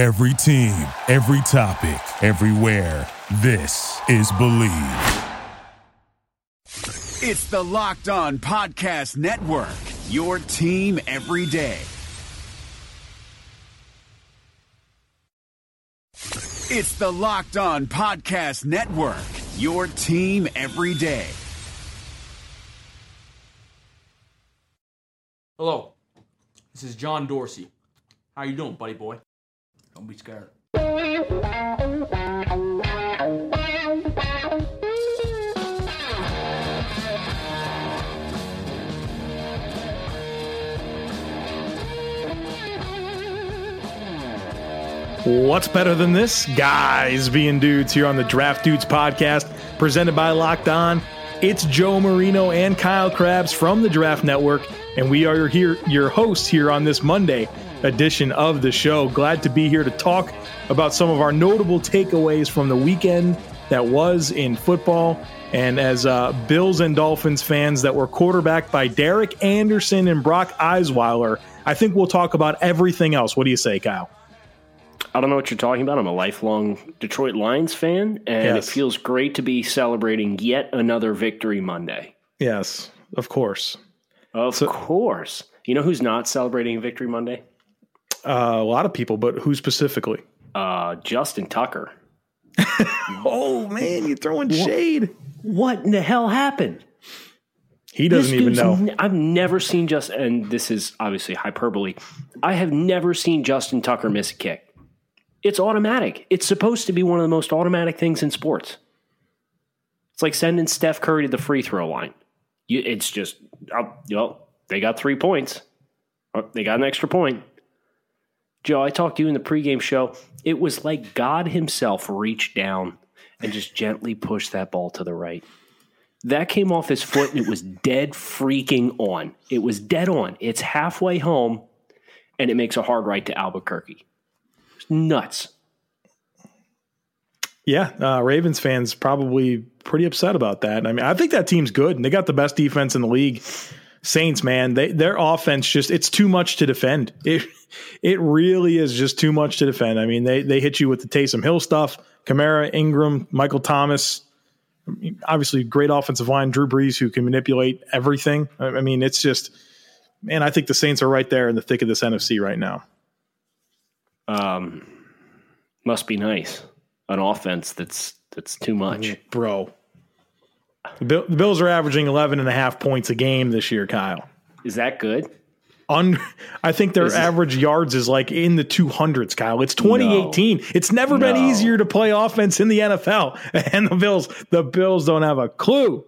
Every team, every topic, everywhere. This is Believe. It's the Locked On Podcast Network, your team every day. It's the Locked On Podcast Network, your team every day. Hello, this is John Dorsey. How you doing, buddy boy? Don't be scared. What's better than this? Guys being dudes here on the Draft Dudes podcast, presented by Locked On. It's Joe Marino and Kyle Crabbs from the Draft Network, and we are here, your hosts here on this Monday edition of the show. Glad to be here to talk about some of our notable takeaways from the weekend that was in football. And as uh, Bills and Dolphins fans that were quarterbacked by Derek Anderson and Brock Osweiler, I think we'll talk about everything else. What do you say, Kyle? I don't know what you're talking about. I'm a lifelong Detroit Lions fan, and Yes. it feels great to be celebrating yet another victory Monday. Yes, of course. Of course. You know who's not celebrating Victory Monday? Uh, a lot of people, but who specifically? Uh, Justin Tucker. Oh man, you're throwing shade. What in the hell happened? He doesn't This even know. n- I've never seen just, and this is obviously hyperbole. I have never seen Justin Tucker miss a kick. It's automatic. It's supposed to be one of the most automatic things in sports. It's like sending Steph Curry to the free throw line. You, it's just, oh, well, they got three points. Oh, they got an extra point. Joe, I talked to you in the pregame show. It was like God Himself reached down and just gently pushed that ball to the right. That came off his foot and it was dead freaking on. It was dead on. It's halfway home and it makes a hard right to Albuquerque. It's nuts. Yeah, uh, Ravens fans probably pretty upset about that. I mean, I think that team's good, and they got the best defense in the league. Saints, man, they their offense just it's too much to defend. It it really is just too much to defend. I mean, they they hit you with the Taysom Hill stuff, Kamara, Ingram, Michael Thomas. Obviously, great offensive line, Drew Brees, who can manipulate everything. I I mean, it's just, man, I think the Saints are right there in the thick of this NFC right now. Um, must be nice. An offense that's that's too much. bro. The, Bill, the Bills are averaging 11 and a half points a game this year, Kyle. Is that good? Un, I think their Is it- average yards is like in the 200s, Kyle. It's 2018. It's never been easier to play offense in the NFL. And the Bills, the Bills don't have a clue.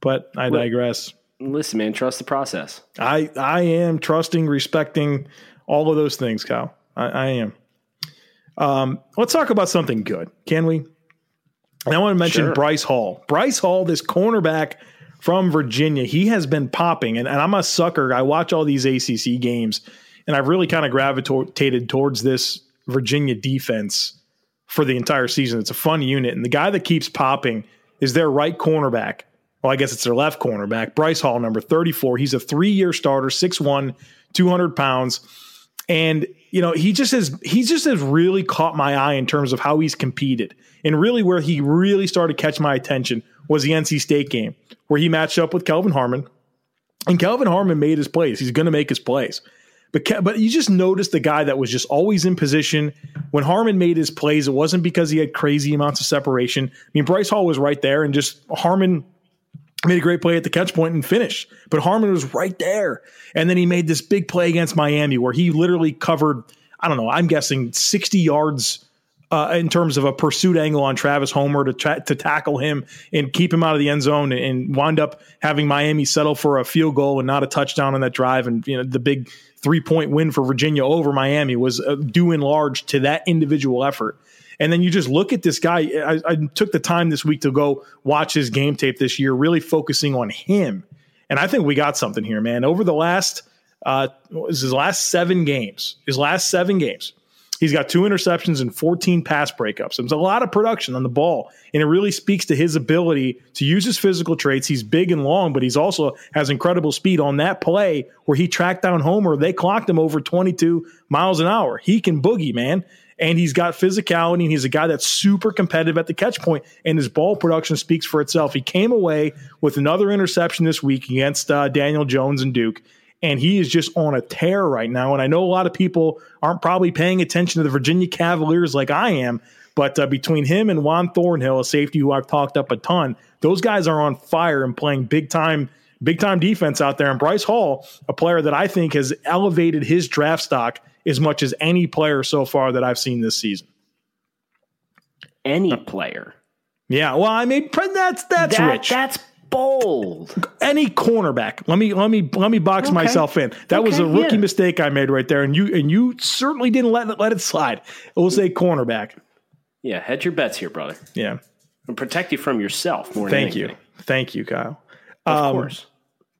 But I digress. Listen, man, trust the process. I I am trusting, respecting all of those things, Kyle. I, I am. Um, let's talk about something good, can we? And I want to mention Sure. Bryce Hall. Bryce Hall, this cornerback from Virginia, he has been popping, and, and I'm a sucker. I watch all these ACC games, and I've really kind of gravitated towards this Virginia defense for the entire season. It's a fun unit, and the guy that keeps popping is their right cornerback. Well, I guess it's their left cornerback, Bryce Hall, number 34. He's a three year starter, 6'1, 200 pounds. And, you know, he just has he just has really caught my eye in terms of how he's competed. And really where he really started to catch my attention was the NC State game, where he matched up with Kelvin Harmon. And Kelvin Harmon made his plays. He's going to make his plays. But Ke- but you just noticed the guy that was just always in position. When Harmon made his plays, it wasn't because he had crazy amounts of separation. I mean, Bryce Hall was right there, and just Harmon made a great play at the catch point and finished. But Harmon was right there. And then he made this big play against Miami where he literally covered, I don't know, I'm guessing 60 yards uh, in terms of a pursuit angle on Travis Homer to tra- to tackle him and keep him out of the end zone and, and wind up having Miami settle for a field goal and not a touchdown on that drive. And you know the big three point win for Virginia over Miami was uh, due in large to that individual effort. And then you just look at this guy. I, I took the time this week to go watch his game tape this year, really focusing on him. And I think we got something here, man. Over the last, uh, his last seven games, his last seven games, He's got two interceptions and 14 pass breakups. There's a lot of production on the ball, and it really speaks to his ability to use his physical traits. He's big and long, but he's also has incredible speed. On that play where he tracked down Homer, they clocked him over 22 miles an hour. He can boogie, man. And he's got physicality, and he's a guy that's super competitive at the catch point, and his ball production speaks for itself. He came away with another interception this week against uh, Daniel Jones and Duke and he is just on a tear right now. And I know a lot of people aren't probably paying attention to the Virginia Cavaliers like I am, but uh, between him and Juan Thornhill, a safety who I've talked up a ton, those guys are on fire and playing big time, big time defense out there. And Bryce Hall, a player that I think has elevated his draft stock as much as any player so far that I've seen this season. Any player. Yeah, well, I mean, that's that's that, rich. That's bold. Any cornerback. Let me let me let me box Okay. myself in. That was a rookie yeah. mistake I made right there, and you and you certainly didn't let it, let it slide. It was a cornerback. Yeah, hedge your bets here, brother. Yeah. And protect you from yourself more Thank than you. Thank you, Kyle. Of Um, course.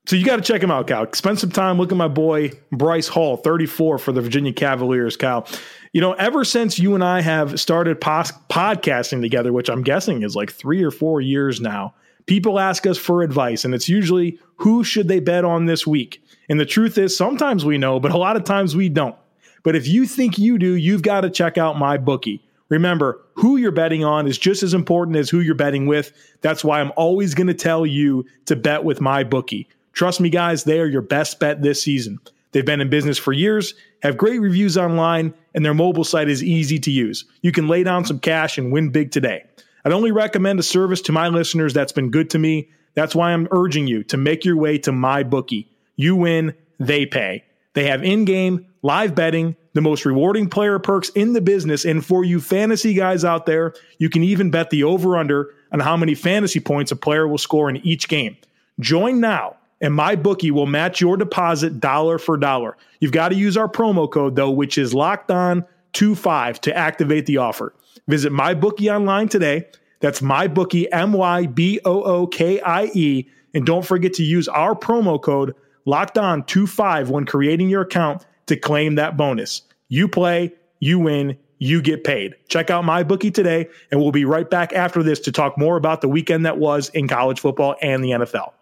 So you got to check him out, Kyle. Spend some time. Look at my boy Bryce Hall, 34 for the Virginia Cavaliers, Kyle. You know, ever since you and I have started pos- podcasting together, which I'm guessing is like three or four years now, people ask us for advice, and it's usually who should they bet on this week? And the truth is, sometimes we know, but a lot of times we don't. But if you think you do, you've got to check out my bookie. Remember, who you're betting on is just as important as who you're betting with. That's why I'm always going to tell you to bet with my bookie. Trust me, guys, they are your best bet this season. They've been in business for years, have great reviews online, and their mobile site is easy to use. You can lay down some cash and win big today. I'd only recommend a service to my listeners that's been good to me. That's why I'm urging you to make your way to my bookie. You win, they pay. They have in game, live betting, the most rewarding player perks in the business. And for you fantasy guys out there, you can even bet the over under on how many fantasy points a player will score in each game. Join now, and my bookie will match your deposit dollar for dollar. You've got to use our promo code, though, which is locked on 25 to activate the offer. Visit my bookie online today. That's my bookie, M Y B O O K I E. And don't forget to use our promo code locked on 25 when creating your account to claim that bonus. You play, you win, you get paid. Check out my bookie today, and we'll be right back after this to talk more about the weekend that was in college football and the NFL.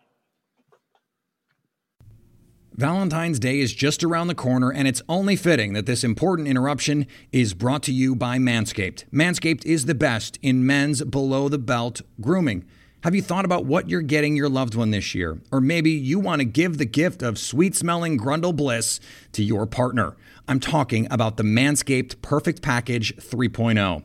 Valentine's Day is just around the corner, and it's only fitting that this important interruption is brought to you by Manscaped. Manscaped is the best in men's below the belt grooming. Have you thought about what you're getting your loved one this year? Or maybe you want to give the gift of sweet smelling Grundle Bliss to your partner. I'm talking about the Manscaped Perfect Package 3.0.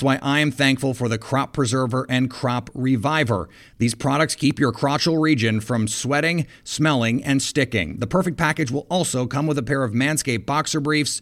why I am thankful for the Crop Preserver and Crop Reviver. These products keep your crotchal region from sweating, smelling, and sticking. The perfect package will also come with a pair of Manscaped boxer briefs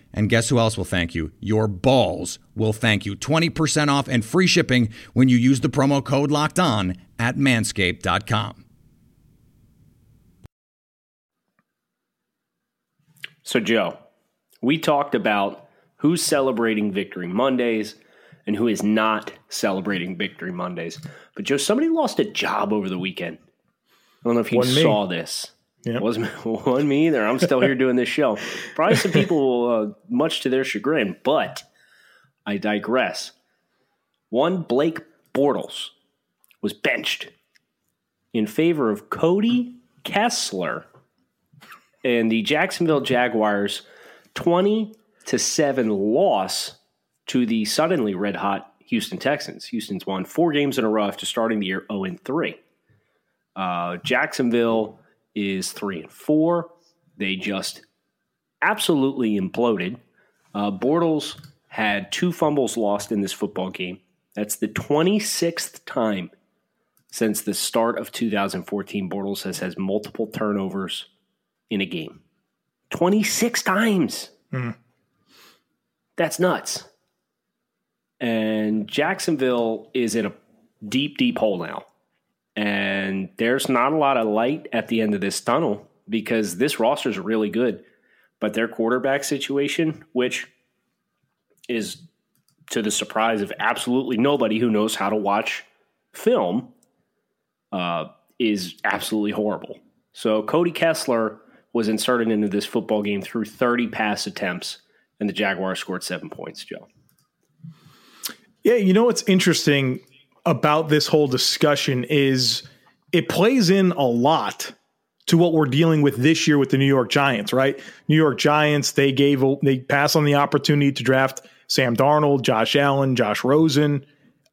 And guess who else will thank you? Your balls will thank you. 20% off and free shipping when you use the promo code locked on at manscaped.com. So, Joe, we talked about who's celebrating Victory Mondays and who is not celebrating Victory Mondays. But, Joe, somebody lost a job over the weekend. I don't know if you Wasn't me. saw this. Yeah. Wasn't, wasn't me either. I'm still here doing this show. Probably some people, uh, much to their chagrin, but I digress. One Blake Bortles was benched in favor of Cody Kessler and the Jacksonville Jaguars 20 to 7 loss to the suddenly red hot Houston Texans. Houston's won four games in a row after starting the year 0 and 3. Uh, Jacksonville is 3 and 4. They just absolutely imploded. Uh, Bortles had two fumbles lost in this football game. That's the 26th time since the start of 2014 Bortles has has multiple turnovers in a game. 26 times. Mhm. That's nuts. And Jacksonville is in a deep, deep hole now. And there's not a lot of light at the end of this tunnel because this roster is really good. But their quarterback situation, which is to the surprise of absolutely nobody who knows how to watch film, uh, is absolutely horrible. So Cody Kessler was inserted into this football game through 30 pass attempts, and the Jaguars scored seven points, Joe. Yeah, you know what's interesting about this whole discussion is it plays in a lot to what we're dealing with this year with the New York Giants, right? New York Giants, they gave they passed on the opportunity to draft Sam Darnold, Josh Allen, Josh Rosen,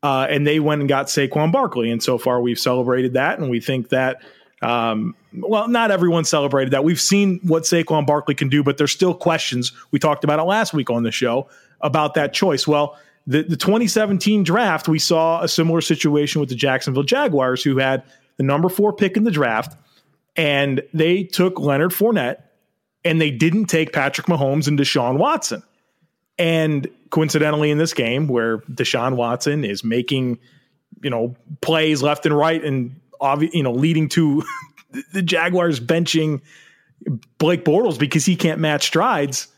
uh, and they went and got Saquon Barkley. And so far, we've celebrated that, and we think that. Um, well, not everyone celebrated that. We've seen what Saquon Barkley can do, but there's still questions. We talked about it last week on the show about that choice. Well, the, the 2017 draft, we saw a similar situation with the Jacksonville Jaguars, who had the number four pick in the draft, and they took Leonard Fournette, and they didn't take Patrick Mahomes and Deshaun Watson. And coincidentally, in this game where Deshaun Watson is making, you know, plays left and right, and obvi- you know, leading to the Jaguars benching Blake Bortles because he can't match strides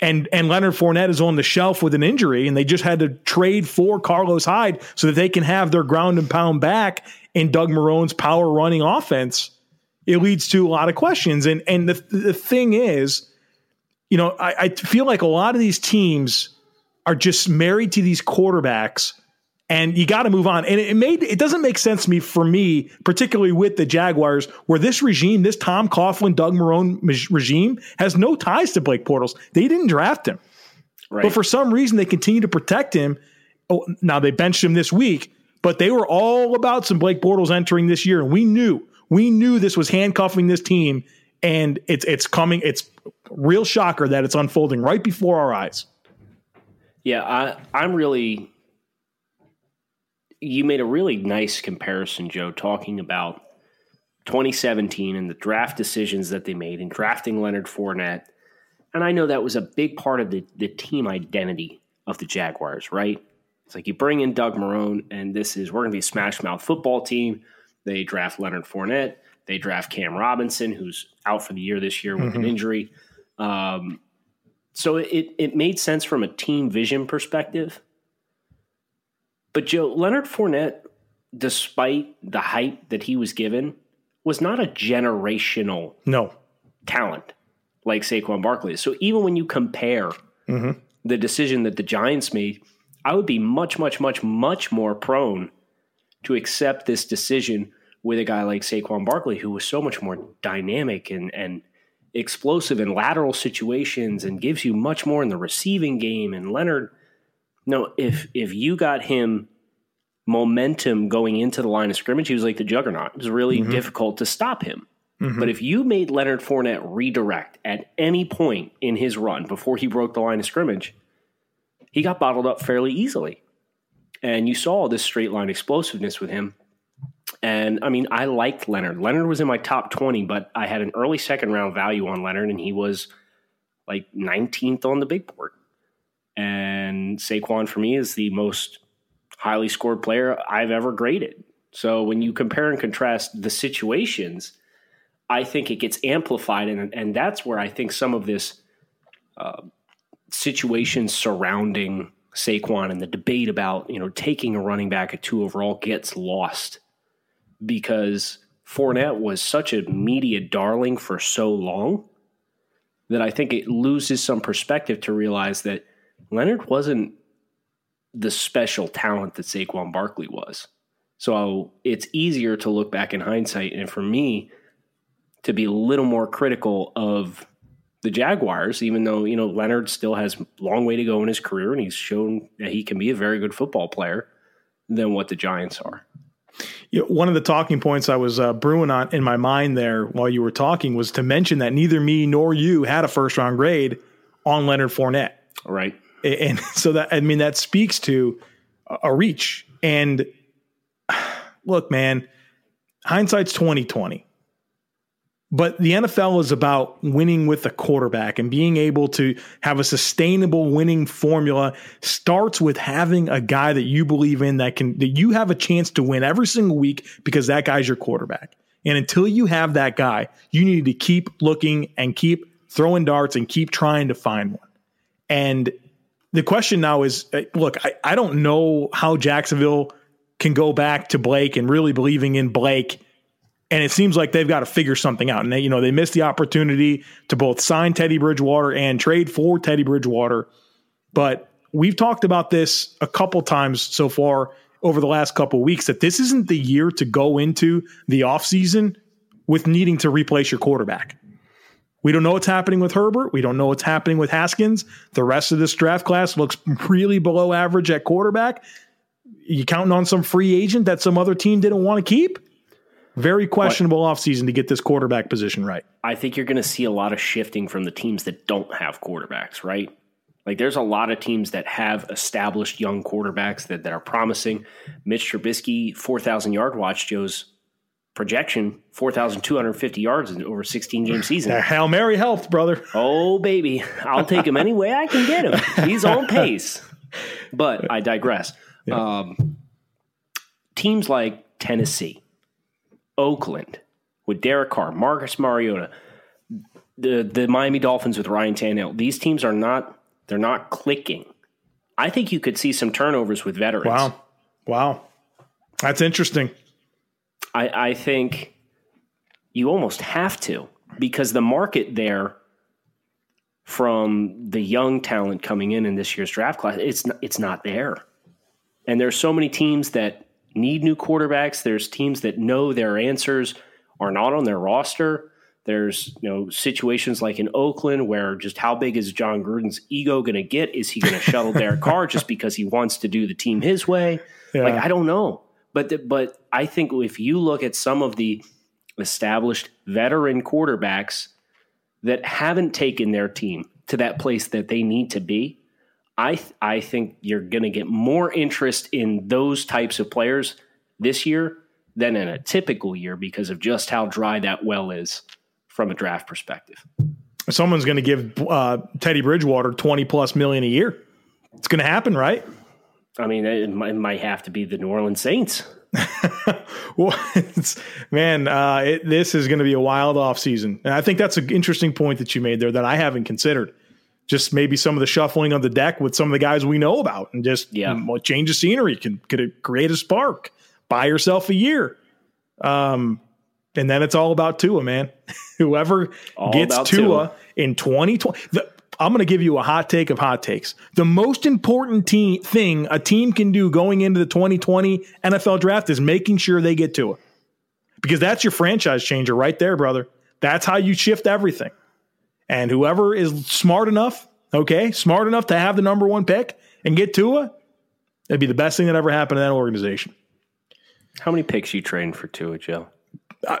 and and Leonard Fournette is on the shelf with an injury, and they just had to trade for Carlos Hyde so that they can have their ground and pound back in Doug Marrone's power running offense. It leads to a lot of questions, and and the the thing is, you know, I, I feel like a lot of these teams are just married to these quarterbacks and you got to move on. And it made it doesn't make sense to me for me, particularly with the Jaguars, where this regime, this Tom Coughlin, Doug Marrone regime, has no ties to Blake Bortles. They didn't draft him, Right. but for some reason they continue to protect him. Oh, now they benched him this week, but they were all about some Blake Bortles entering this year, and we knew we knew this was handcuffing this team, and it's it's coming. It's real shocker that it's unfolding right before our eyes. Yeah, I, I'm really. You made a really nice comparison, Joe, talking about 2017 and the draft decisions that they made in drafting Leonard Fournette. And I know that was a big part of the, the team identity of the Jaguars, right? It's like you bring in Doug Marrone, and this is we're going to be a smash mouth football team. They draft Leonard Fournette. They draft Cam Robinson, who's out for the year this year with an injury. Um, so it it made sense from a team vision perspective. But Joe Leonard Fournette, despite the hype that he was given, was not a generational No, talent like Saquon Barkley is. So even when you compare mm-hmm. the decision that the Giants made, I would be much, much, much, much more prone to accept this decision with a guy like Saquon Barkley, who was so much more dynamic and and explosive in lateral situations and gives you much more in the receiving game. And Leonard, no, if if you got him momentum going into the line of scrimmage, he was like the juggernaut. It was really mm-hmm. difficult to stop him. Mm-hmm. But if you made Leonard Fournette redirect at any point in his run before he broke the line of scrimmage, he got bottled up fairly easily. And you saw this straight line explosiveness with him. And I mean, I liked Leonard. Leonard was in my top 20, but I had an early second round value on Leonard, and he was like 19th on the big board. And Saquon for me is the most highly scored player I've ever graded. So when you compare and contrast the situations, I think it gets amplified, and and that's where I think some of this uh, situation surrounding Saquon and the debate about you know taking a running back at two overall gets lost because Fournette was such a media darling for so long that I think it loses some perspective to realize that Leonard wasn't the special talent that Saquon Barkley was. So it's easier to look back in hindsight, and for me to be a little more critical of the Jaguars, even though, you know, Leonard still has a long way to go in his career and he's shown that he can be a very good football player than what the Giants are. You know, one of the talking points I was uh, brewing on in my mind there while you were talking was to mention that neither me nor you had a first round grade on Leonard Fournette. Right. And so that, I mean, that speaks to a reach. And look, man, hindsight's 2020. But the NFL is about winning with the quarterback and being able to have a sustainable winning formula starts with having a guy that you believe in that can that you have a chance to win every single week because that guy's your quarterback. And until you have that guy, you need to keep looking and keep throwing darts and keep trying to find one. And the question now is uh, look, I, I don't know how Jacksonville can go back to Blake and really believing in Blake and it seems like they've got to figure something out. And they, you know, they missed the opportunity to both sign Teddy Bridgewater and trade for Teddy Bridgewater. But we've talked about this a couple times so far over the last couple weeks that this isn't the year to go into the offseason with needing to replace your quarterback. We don't know what's happening with Herbert. We don't know what's happening with Haskins. The rest of this draft class looks really below average at quarterback. You counting on some free agent that some other team didn't want to keep? Very questionable but, offseason to get this quarterback position right. I think you're going to see a lot of shifting from the teams that don't have quarterbacks, right? Like there's a lot of teams that have established young quarterbacks that, that are promising. Mitch Trubisky, 4,000 yard watch, Joe's projection, 4,250 yards in over 16 game season. Hail Mary helped, brother. Oh, baby. I'll take him any way I can get him. He's on pace. But I digress. Yeah. Um, teams like Tennessee, Oakland with Derek Carr, Marcus Mariota, the the Miami Dolphins with Ryan Tannehill. These teams are not they're not clicking. I think you could see some turnovers with veterans. Wow, wow, that's interesting. I, I think you almost have to because the market there from the young talent coming in in this year's draft class it's not, it's not there. And there's so many teams that need new quarterbacks. There's teams that know their answers are not on their roster. There's you know situations like in Oakland where just how big is Jon Gruden's ego going to get? Is he going to shuttle Derek Carr just because he wants to do the team his way? Yeah. Like I don't know, but the, but I think if you look at some of the established veteran quarterbacks that haven't taken their team to that place that they need to be, I th- I think you're going to get more interest in those types of players this year than in a typical year because of just how dry that well is from a draft perspective. Someone's going to give uh, Teddy Bridgewater twenty plus million a year. It's going to happen, right? I mean, it might, it might have to be the New Orleans Saints. well, man, uh, it, this is going to be a wild offseason. And I think that's an interesting point that you made there that I haven't considered just maybe some of the shuffling on the deck with some of the guys we know about and just yeah. Mm, change of scenery can could create a spark. Buy yourself a year. Um, and then it's all about Tua, man. Whoever all gets Tua, Tua, in 2020. The, I'm going to give you a hot take of hot takes. The most important team, thing a team can do going into the 2020 NFL draft is making sure they get Tua. Because that's your franchise changer right there, brother. That's how you shift everything. And whoever is smart enough, okay, smart enough to have the number one pick and get Tua, it'd be the best thing that ever happened to that organization. How many picks you trading for Tua, Joe? I,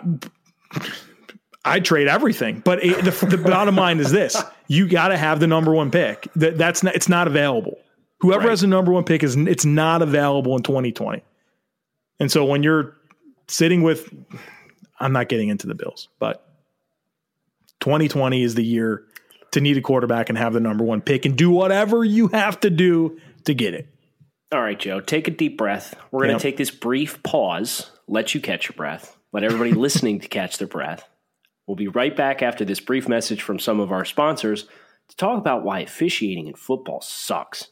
I'd trade everything, but it, the, the bottom line is this: you got to have the number one pick. That, that's not, it's not available. Whoever right. has the number one pick is it's not available in 2020. And so when you're sitting with, I'm not getting into the Bills, but 2020 is the year to need a quarterback and have the number one pick and do whatever you have to do to get it. All right, Joe, take a deep breath. We're going to take this brief pause, let you catch your breath, let everybody listening to catch their breath. We'll be right back after this brief message from some of our sponsors to talk about why officiating in football sucks.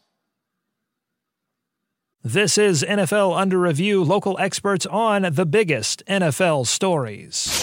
This is NFL Under Review, local experts on the biggest NFL stories.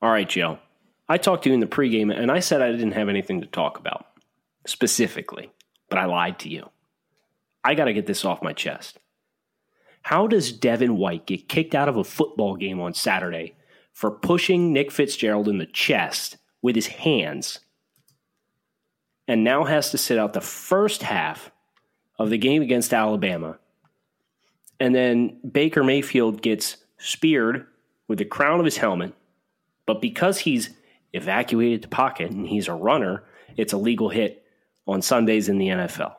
All right, Joe. I talked to you in the pregame and I said I didn't have anything to talk about specifically, but I lied to you. I got to get this off my chest. How does Devin White get kicked out of a football game on Saturday for pushing Nick Fitzgerald in the chest with his hands and now has to sit out the first half of the game against Alabama? And then Baker Mayfield gets speared with the crown of his helmet but because he's evacuated the pocket and he's a runner, it's a legal hit on Sundays in the NFL.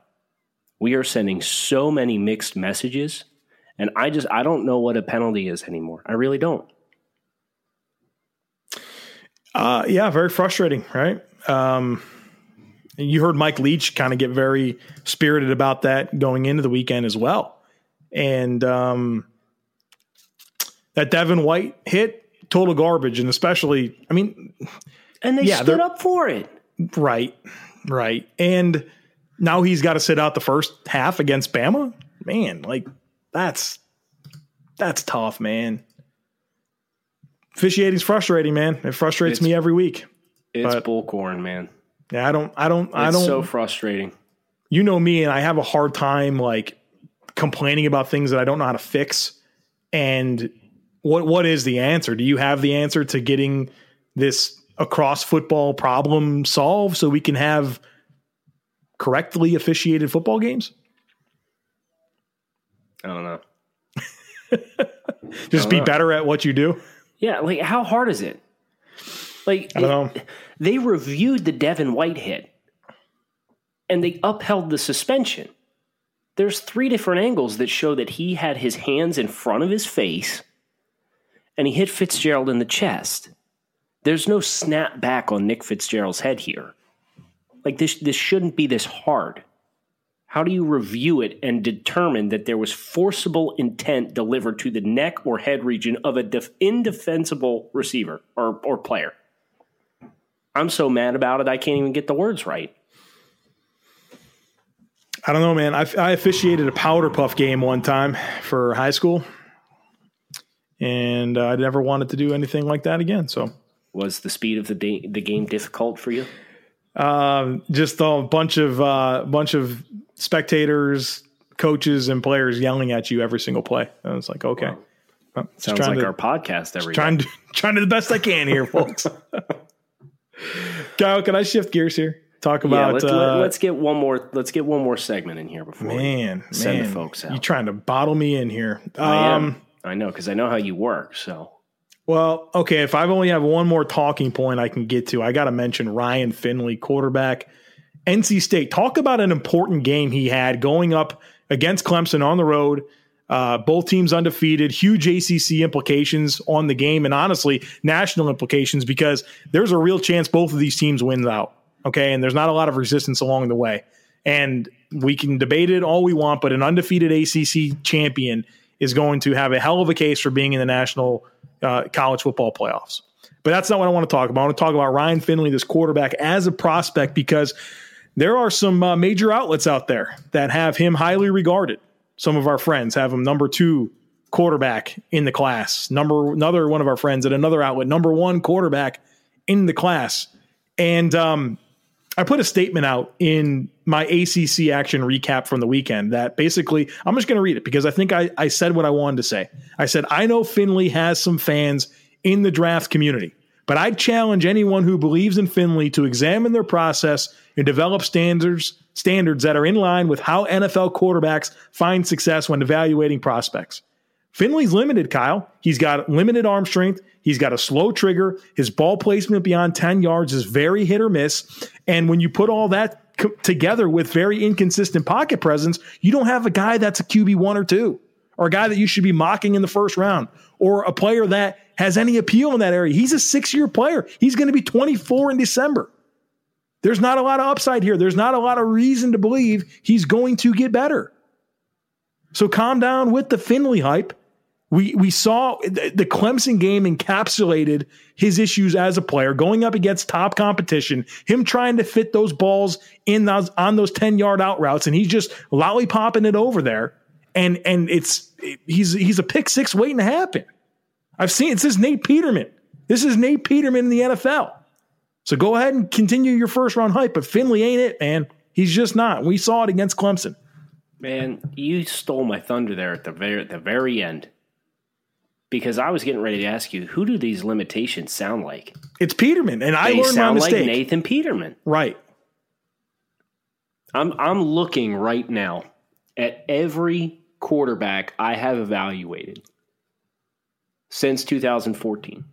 We are sending so many mixed messages, and I just I don't know what a penalty is anymore. I really don't. Uh, yeah, very frustrating, right? Um, you heard Mike Leach kind of get very spirited about that going into the weekend as well, and um, that Devin White hit total garbage, and especially, I mean, and they yeah, stood up for it. Right, right, and now he's got to sit out the first half against Bama. Man, like that's that's tough, man. Officiating's frustrating, man. It frustrates it's, me every week. It's but, bullcorn, man. Yeah, I don't, I don't, it's I don't. So frustrating. You know me, and I have a hard time like complaining about things that I don't know how to fix. And what what is the answer? Do you have the answer to getting this across football problem solved so we can have correctly officiated football games? I don't know. Just don't be know. better at what you do. Yeah, like how hard is it? Like I don't it, know. They reviewed the Devin White hit and they upheld the suspension. There's three different angles that show that he had his hands in front of his face and he hit Fitzgerald in the chest. There's no snap back on Nick Fitzgerald's head here. Like this this shouldn't be this hard. How do you review it and determine that there was forcible intent delivered to the neck or head region of an def- indefensible receiver or, or player? I'm so mad about it, I can't even get the words right. I don't know, man. I, I officiated a powder puff game one time for high school, and uh, I never wanted to do anything like that again. So, was the speed of the da- the game difficult for you? Um, just a bunch of uh, bunch of spectators, coaches, and players yelling at you every single play. And it's like, okay, wow. sounds like to, our podcast every trying day. to trying to the best I can here, folks. Kyle, can I shift gears here? Talk about. Yeah, let's, uh, let, us get one more. Let's get one more segment in here before man, send man, the folks out. You trying to bottle me in here? I um, am. I know because I know how you work. So, well, okay. If I only have one more talking point I can get to, I got to mention Ryan Finley, quarterback, NC State. Talk about an important game he had going up against Clemson on the road. Uh, both teams undefeated, huge ACC implications on the game, and honestly, national implications because there's a real chance both of these teams wins out. Okay, and there's not a lot of resistance along the way. And we can debate it all we want, but an undefeated ACC champion is going to have a hell of a case for being in the national uh, college football playoffs. But that's not what I want to talk about. I want to talk about Ryan Finley, this quarterback, as a prospect, because there are some uh, major outlets out there that have him highly regarded. Some of our friends have him number two quarterback in the class. Number another one of our friends at another outlet, number one quarterback in the class. And um, I put a statement out in my ACC action recap from the weekend that basically, I'm just going to read it because I think I, I said what I wanted to say. I said, I know Finley has some fans in the draft community. But I challenge anyone who believes in Finley to examine their process and develop standards standards that are in line with how NFL quarterbacks find success when evaluating prospects. Finley's limited, Kyle. He's got limited arm strength. He's got a slow trigger. His ball placement beyond 10 yards is very hit or miss. And when you put all that co- together with very inconsistent pocket presence, you don't have a guy that's a QB one or two, or a guy that you should be mocking in the first round, or a player that has any appeal in that area. He's a six year player. He's going to be 24 in December. There's not a lot of upside here. There's not a lot of reason to believe he's going to get better. So calm down with the Finley hype. We we saw the Clemson game encapsulated his issues as a player, going up against top competition, him trying to fit those balls in those on those 10 yard out routes, and he's just lollipopping it over there. And and it's he's he's a pick six waiting to happen. I've seen it's this Nate Peterman. This is Nate Peterman in the NFL. So go ahead and continue your first round hype, but Finley ain't it, man. He's just not. We saw it against Clemson. Man, you stole my thunder there at the very at the very end. Because I was getting ready to ask you, who do these limitations sound like? It's Peterman, and I They learned my sound like. Nathan Peterman. right. I'm I'm looking right now at every quarterback I have evaluated since 2014,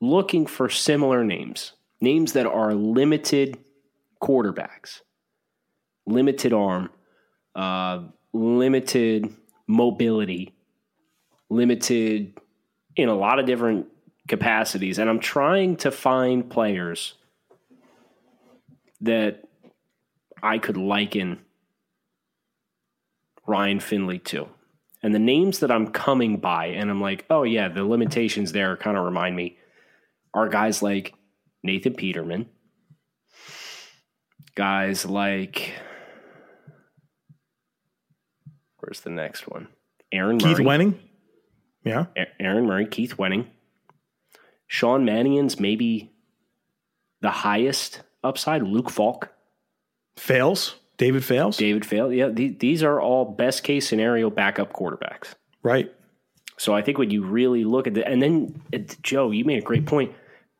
looking for similar names, names that are limited quarterbacks, limited arm, uh, limited mobility, limited in a lot of different capacities, and I'm trying to find players that I could liken Ryan Finley to. And the names that I'm coming by, and I'm like, oh, yeah, the limitations there kind of remind me, are guys like Nathan Peterman, guys like, where's the next one? Aaron Murray. Keith Murray. Wenning. Yeah. A- Aaron Murray, Keith Wenning. Sean Mannion's maybe the highest upside. Luke Falk, Fales. David Fales. David Fail. Yeah, the- these are all best case scenario backup quarterbacks. Right. So I think when you really look at the, and then uh, Joe, you made a great point.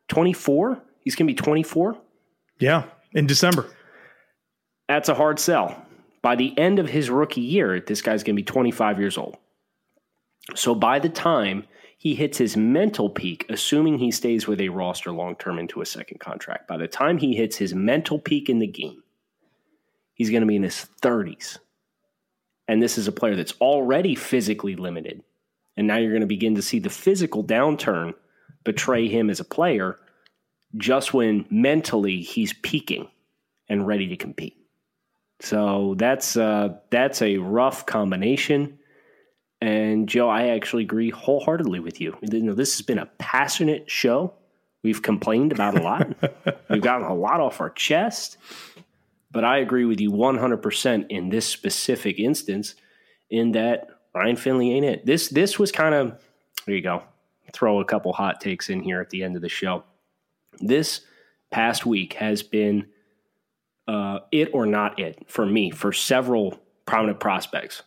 24, he's going to be 24. Yeah. In December. That's a hard sell. By the end of his rookie year, this guy's going to be 25 years old. So by the time he hits his mental peak, assuming he stays with a roster long term into a second contract, by the time he hits his mental peak in the game, he's going to be in his 30s. And this is a player that's already physically limited. And now you're going to begin to see the physical downturn betray him as a player just when mentally he's peaking and ready to compete. So that's uh, that's a rough combination. And Joe, I actually agree wholeheartedly with you. You know, this has been a passionate show. We've complained about a lot. We've gotten a lot off our chest. But I agree with you 100% in this specific instance in that Ryan Finley ain't it. This this was kind of there you go. Throw a couple hot takes in here at the end of the show. This past week has been uh, it or not it for me for several prominent prospects.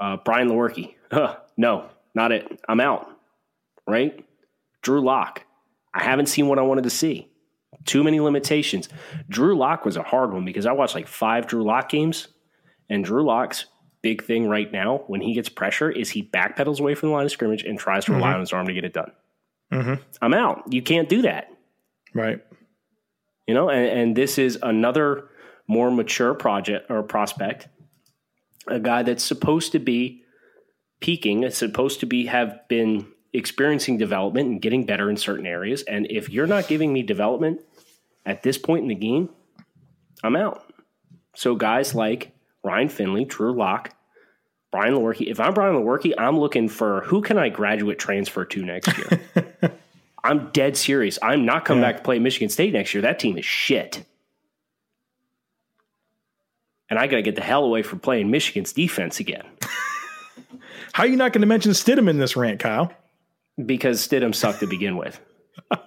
Uh, Brian Lewerke, huh, no, not it. I'm out. Right? Drew Lock, I haven't seen what I wanted to see. Too many limitations. Drew Lock was a hard one because I watched like five Drew Lock games, and Drew Lock's big thing right now when he gets pressure is he backpedals away from the line of scrimmage and tries to rely on his arm to get it done. I'm out. You can't do that. Right. You know, and, and this is another more mature project or prospect, a guy that's supposed to be peaking, it's supposed to be have been experiencing development and getting better in certain areas. And if you're not giving me development at this point in the game, I'm out. So guys like Ryan Finley, Drew Lock, Brian Lewerke. If I'm Brian Lewerke, I'm looking for who can I graduate transfer to next year. I'm dead serious. I'm not coming back to play Michigan State next year. That team is shit. And I got to get the hell away from playing Michigan's defense again How are you not going to mention Stidham in this rant, Kyle? because Stidham sucked to begin with.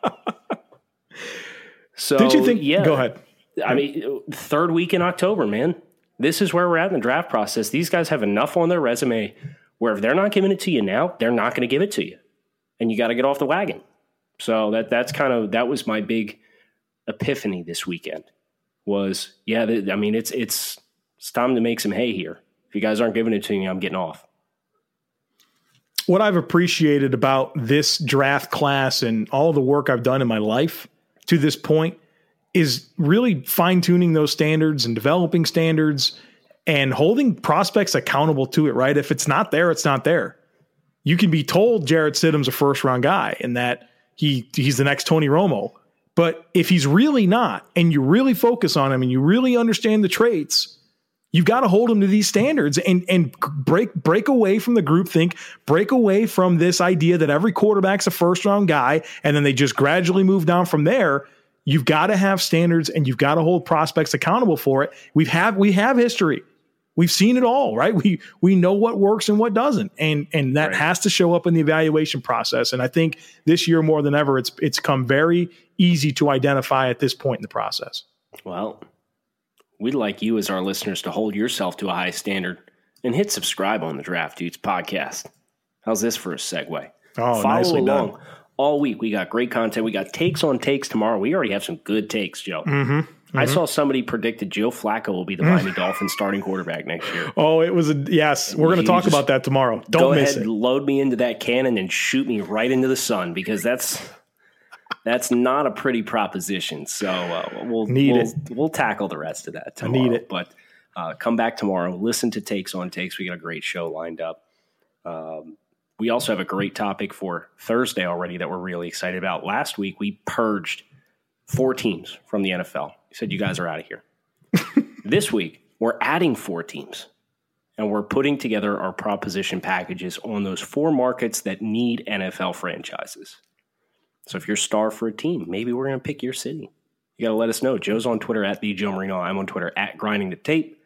So, Did you think? Yeah, Go ahead. I mean, third week in October, man. This is where we're at in the draft process. These guys have enough on their resume where if they're not giving it to you now, they're not going to give it to you. And you got to get off the wagon. So that that's kind of that was my big epiphany this weekend. Was yeah, I mean it's it's it's time to make some hay here. If you guys aren't giving it to me, I'm getting off. What I've appreciated about this draft class and all the work I've done in my life to this point is really fine tuning those standards and developing standards and holding prospects accountable to it, right? If it's not there, it's not there. You can be told Jarrett Stidham's a first round guy and that he he's the next Tony Romo. But if he's really not, and you really focus on him and you really understand the traits, you've got to hold him to these standards and and break break away from the group think, break away from this idea that every quarterback's a first round guy, and then they just gradually move down from there. You've got to have standards and you've got to hold prospects accountable for it. We've have we have history. We've seen it all, right? We we know what works and what doesn't, and and that Right. has to show up in the evaluation process. And I think this year more than ever, it's it's come very easy to identify at this point in the process. Well, we'd like you as our listeners to hold yourself to a high standard and hit subscribe on the Draft Dudes podcast. How's this for a segue? Oh, Follow nicely along done. all week. We got great content. We got takes on takes tomorrow. We already have some good takes, Joe. Mm-hmm. I saw somebody predicted Joe Flacco will be the Miami Dolphins starting quarterback next year. Oh, it was a yes. We're going to talk about that tomorrow. Don't Go miss ahead, it. load me into that cannon and shoot me right into the sun because that's that's not a pretty proposition. So uh, we'll Need we'll, it. we'll tackle the rest of that I need it. But uh, come back tomorrow. Listen to takes on takes. We got a great show lined up. Um, we also have a great topic for Thursday already that we're really excited about. Last week we purged four teams from the NFL. We said you guys are out of here. this week we're adding four teams and we're putting together our proposition packages on those four markets that need NFL franchises. So if you're star for a team, maybe we're going to pick your city. You got to let us know. Joe's on Twitter at the Joe Marino. I'm on Twitter at grinding the tape.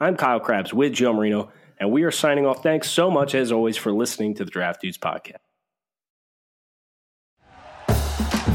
I'm Kyle Crabbs with Joe Marino, and we are signing off. Thanks so much, as always, for listening to the Draft Dudes podcast.